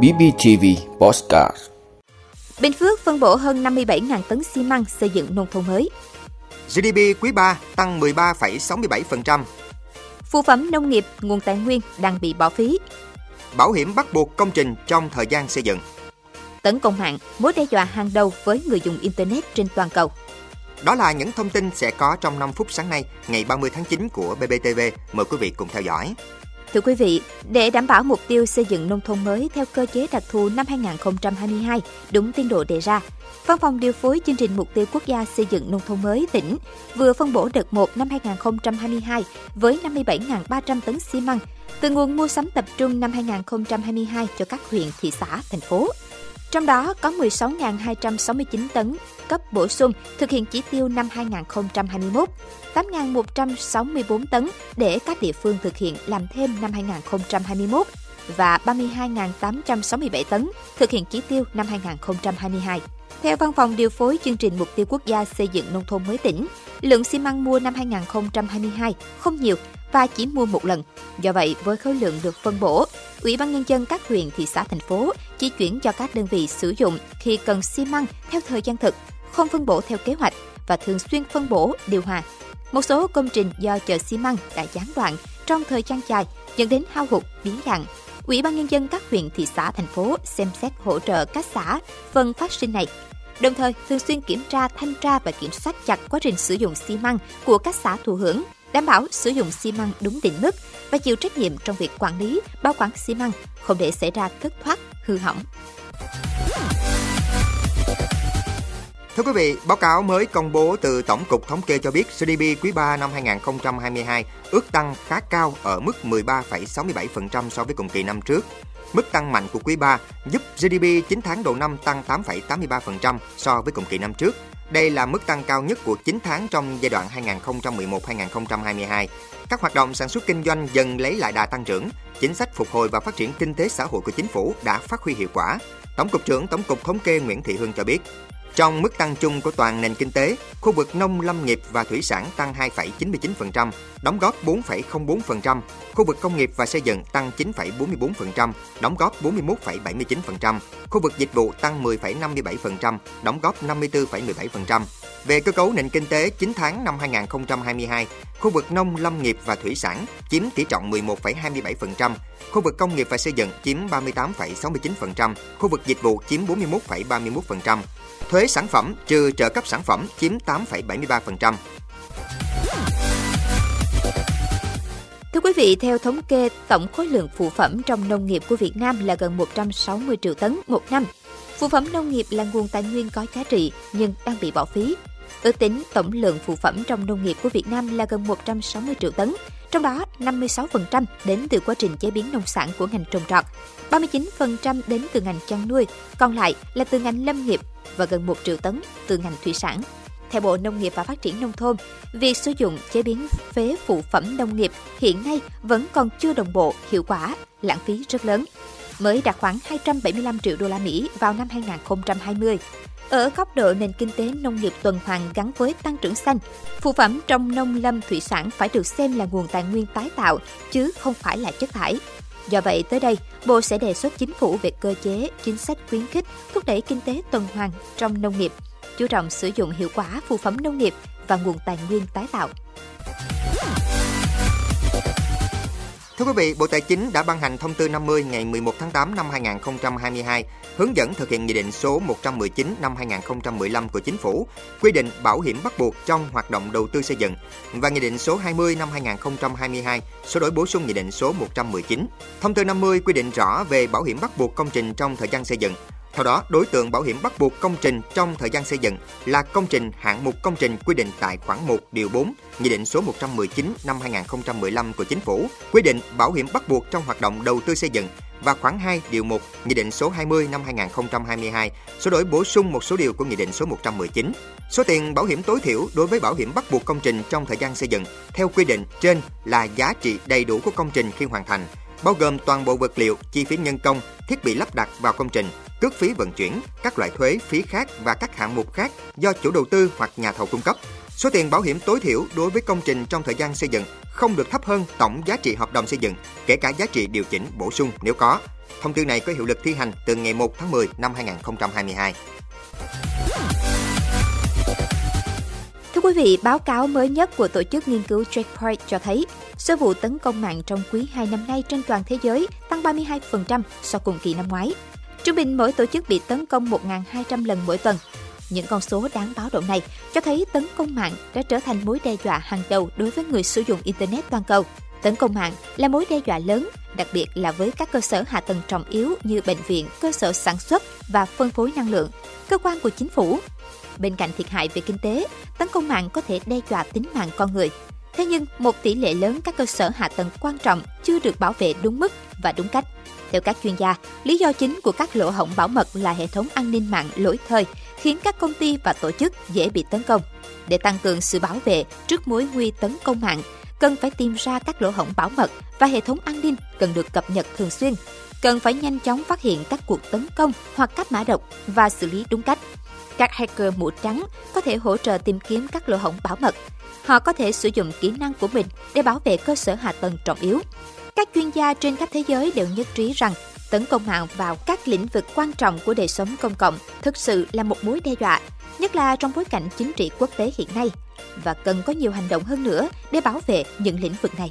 BBTV Postcard Bình Phước phân bổ hơn 57.000 tấn xi măng xây dựng nông thôn mới. GDP quý 3 tăng 13,67%. Phụ phẩm nông nghiệp, nguồn tài nguyên đang bị bỏ phí. Bảo hiểm bắt buộc công trình trong thời gian xây dựng. Tấn công mạng, mối đe dọa hàng đầu với người dùng Internet trên toàn cầu. Đó là những thông tin sẽ có trong 5 phút sáng nay, ngày 30 tháng 9 của BBTV. Mời quý vị cùng theo dõi. Thưa quý vị, để đảm bảo mục tiêu xây dựng nông thôn mới theo cơ chế đặc thù năm 2022 đúng tiến độ đề ra, Văn phòng điều phối chương trình mục tiêu quốc gia xây dựng nông thôn mới tỉnh vừa phân bổ đợt 1 năm 2022 với 57.300 tấn xi măng từ nguồn mua sắm tập trung năm 2022 cho các huyện, thị xã, thành phố. Trong đó có 16.269 tấn cấp bổ sung thực hiện chỉ tiêu năm 2021, 8.164 tấn để các địa phương thực hiện làm thêm năm 2021 và 32.867 tấn thực hiện chỉ tiêu năm 2022. Theo Văn phòng điều phối chương trình mục tiêu quốc gia xây dựng nông thôn mới tỉnh, lượng xi măng mua năm 2022 không nhiều và chỉ mua một lần. Do vậy, với khối lượng được phân bổ, Ủy ban nhân dân các huyện, thị xã, thành phố chỉ chuyển cho các đơn vị sử dụng khi cần xi măng theo thời gian thực, không phân bổ theo kế hoạch và thường xuyên phân bổ, điều hòa. Một số công trình do chợ xi măng đã gián đoạn trong thời gian dài dẫn đến hao hụt, biến dạng. Ủy ban nhân dân các huyện, thị xã, thành phố xem xét hỗ trợ các xã phần phát sinh này đồng thời thường xuyên kiểm tra, thanh tra và kiểm soát chặt quá trình sử dụng xi măng của các xã thụ hưởng, đảm bảo sử dụng xi măng đúng định mức và chịu trách nhiệm trong việc quản lý, bảo quản xi măng, không để xảy ra thất thoát, hư hỏng. Thưa quý vị, báo cáo mới công bố từ Tổng cục Thống kê cho biết GDP quý 3 năm 2022 ước tăng khá cao ở mức 13,67% so với cùng kỳ năm trước. Mức tăng mạnh của quý 3 giúp GDP 9 tháng đầu năm tăng 8,83% so với cùng kỳ năm trước. Đây là mức tăng cao nhất của 9 tháng trong giai đoạn 2011-2022. Các hoạt động sản xuất kinh doanh dần lấy lại đà tăng trưởng, chính sách phục hồi và phát triển kinh tế xã hội của chính phủ đã phát huy hiệu quả. Tổng cục trưởng Tổng cục Thống kê Nguyễn Thị Hương cho biết, trong mức tăng chung của toàn nền kinh tế, khu vực nông lâm nghiệp và thủy sản tăng 2,99%, đóng góp 4,04%, khu vực công nghiệp và xây dựng tăng 9,44%, đóng góp 41,79%, khu vực dịch vụ tăng 10,57%, đóng góp 54,17%. Về cơ cấu nền kinh tế 9 tháng năm 2022, khu vực nông lâm nghiệp và thủy sản chiếm tỷ trọng 11,27%, khu vực công nghiệp và xây dựng chiếm 38,69%, khu vực dịch vụ chiếm 41,31%. Thuế sản phẩm trừ trợ cấp sản phẩm chiếm 8,73%. Thưa quý vị, theo thống kê, tổng khối lượng phụ phẩm trong nông nghiệp của Việt Nam là gần 160 triệu tấn một năm. Phụ phẩm nông nghiệp là nguồn tài nguyên có giá trị nhưng đang bị bỏ phí. Ước tính tổng lượng phụ phẩm trong nông nghiệp của Việt Nam là gần 160 triệu tấn, trong đó 56% đến từ quá trình chế biến nông sản của ngành trồng trọt, 39% đến từ ngành chăn nuôi, còn lại là từ ngành lâm nghiệp và gần 1 triệu tấn từ ngành thủy sản. Theo Bộ Nông nghiệp và Phát triển Nông thôn, việc sử dụng chế biến phế phụ phẩm nông nghiệp hiện nay vẫn còn chưa đồng bộ, hiệu quả, lãng phí rất lớn. Mới đạt khoảng 275 triệu đô la Mỹ vào năm 2020. Ở góc độ nền kinh tế nông nghiệp tuần hoàn gắn với tăng trưởng xanh, phụ phẩm trong nông lâm thủy sản phải được xem là nguồn tài nguyên tái tạo chứ không phải là chất thải. Do vậy, tới đây, Bộ sẽ đề xuất chính phủ về cơ chế, chính sách khuyến khích, thúc đẩy kinh tế tuần hoàn trong nông nghiệp, chú trọng sử dụng hiệu quả phụ phẩm nông nghiệp và nguồn tài nguyên tái tạo. Thưa quý vị, Bộ Tài chính đã ban hành thông tư 50 ngày 11 tháng 8 năm 2022 hướng dẫn thực hiện nghị định số 119 năm 2015 của Chính phủ quy định bảo hiểm bắt buộc trong hoạt động đầu tư xây dựng và nghị định số 20 năm 2022 sửa đổi bổ sung nghị định số 119. Thông tư 50 quy định rõ về bảo hiểm bắt buộc công trình trong thời gian xây dựng, theo đó, đối tượng bảo hiểm bắt buộc công trình trong thời gian xây dựng là công trình hạng mục công trình quy định tại khoản 1 điều 4 Nghị định số 119 năm 2015 của Chính phủ quy định bảo hiểm bắt buộc trong hoạt động đầu tư xây dựng và khoản 2 điều 1 Nghị định số 20 năm 2022 sửa đổi bổ sung một số điều của Nghị định số 119. Số tiền bảo hiểm tối thiểu đối với bảo hiểm bắt buộc công trình trong thời gian xây dựng theo quy định trên là giá trị đầy đủ của công trình khi hoàn thành, bao gồm toàn bộ vật liệu, chi phí nhân công, thiết bị lắp đặt vào công trình, cước phí vận chuyển, các loại thuế, phí khác và các hạng mục khác do chủ đầu tư hoặc nhà thầu cung cấp. Số tiền bảo hiểm tối thiểu đối với công trình trong thời gian xây dựng không được thấp hơn tổng giá trị hợp đồng xây dựng, kể cả giá trị điều chỉnh bổ sung nếu có. Thông tư này có hiệu lực thi hành từ ngày 1 tháng 10 năm 2022. Thưa quý vị, báo cáo mới nhất của tổ chức nghiên cứu Checkpoint cho thấy số vụ tấn công mạng trong quý 2 năm nay trên toàn thế giới tăng 32% so cùng kỳ năm ngoái. Trung bình mỗi tổ chức bị tấn công 1.200 lần mỗi tuần. Những con số đáng báo động này cho thấy tấn công mạng đã trở thành mối đe dọa hàng đầu đối với người sử dụng Internet toàn cầu. Tấn công mạng là mối đe dọa lớn, đặc biệt là với các cơ sở hạ tầng trọng yếu như bệnh viện, cơ sở sản xuất và phân phối năng lượng, cơ quan của chính phủ. Bên cạnh thiệt hại về kinh tế, tấn công mạng có thể đe dọa tính mạng con người. Thế nhưng, một tỷ lệ lớn các cơ sở hạ tầng quan trọng chưa được bảo vệ đúng mức và đúng cách. Theo các chuyên gia, lý do chính của các lỗ hổng bảo mật là hệ thống an ninh mạng lỗi thời, khiến các công ty và tổ chức dễ bị tấn công. Để tăng cường sự bảo vệ trước mối nguy tấn công mạng, cần phải tìm ra các lỗ hổng bảo mật và hệ thống an ninh cần được cập nhật thường xuyên. Cần phải nhanh chóng phát hiện các cuộc tấn công hoặc các mã độc và xử lý đúng cách. Các hacker mũ trắng có thể hỗ trợ tìm kiếm các lỗ hổng bảo mật. Họ có thể sử dụng kỹ năng của mình để bảo vệ cơ sở hạ tầng trọng yếu. Các chuyên gia trên khắp thế giới đều nhất trí rằng tấn công mạng vào các lĩnh vực quan trọng của đời sống công cộng thực sự là một mối đe dọa, nhất là trong bối cảnh chính trị quốc tế hiện nay, và cần có nhiều hành động hơn nữa để bảo vệ những lĩnh vực này.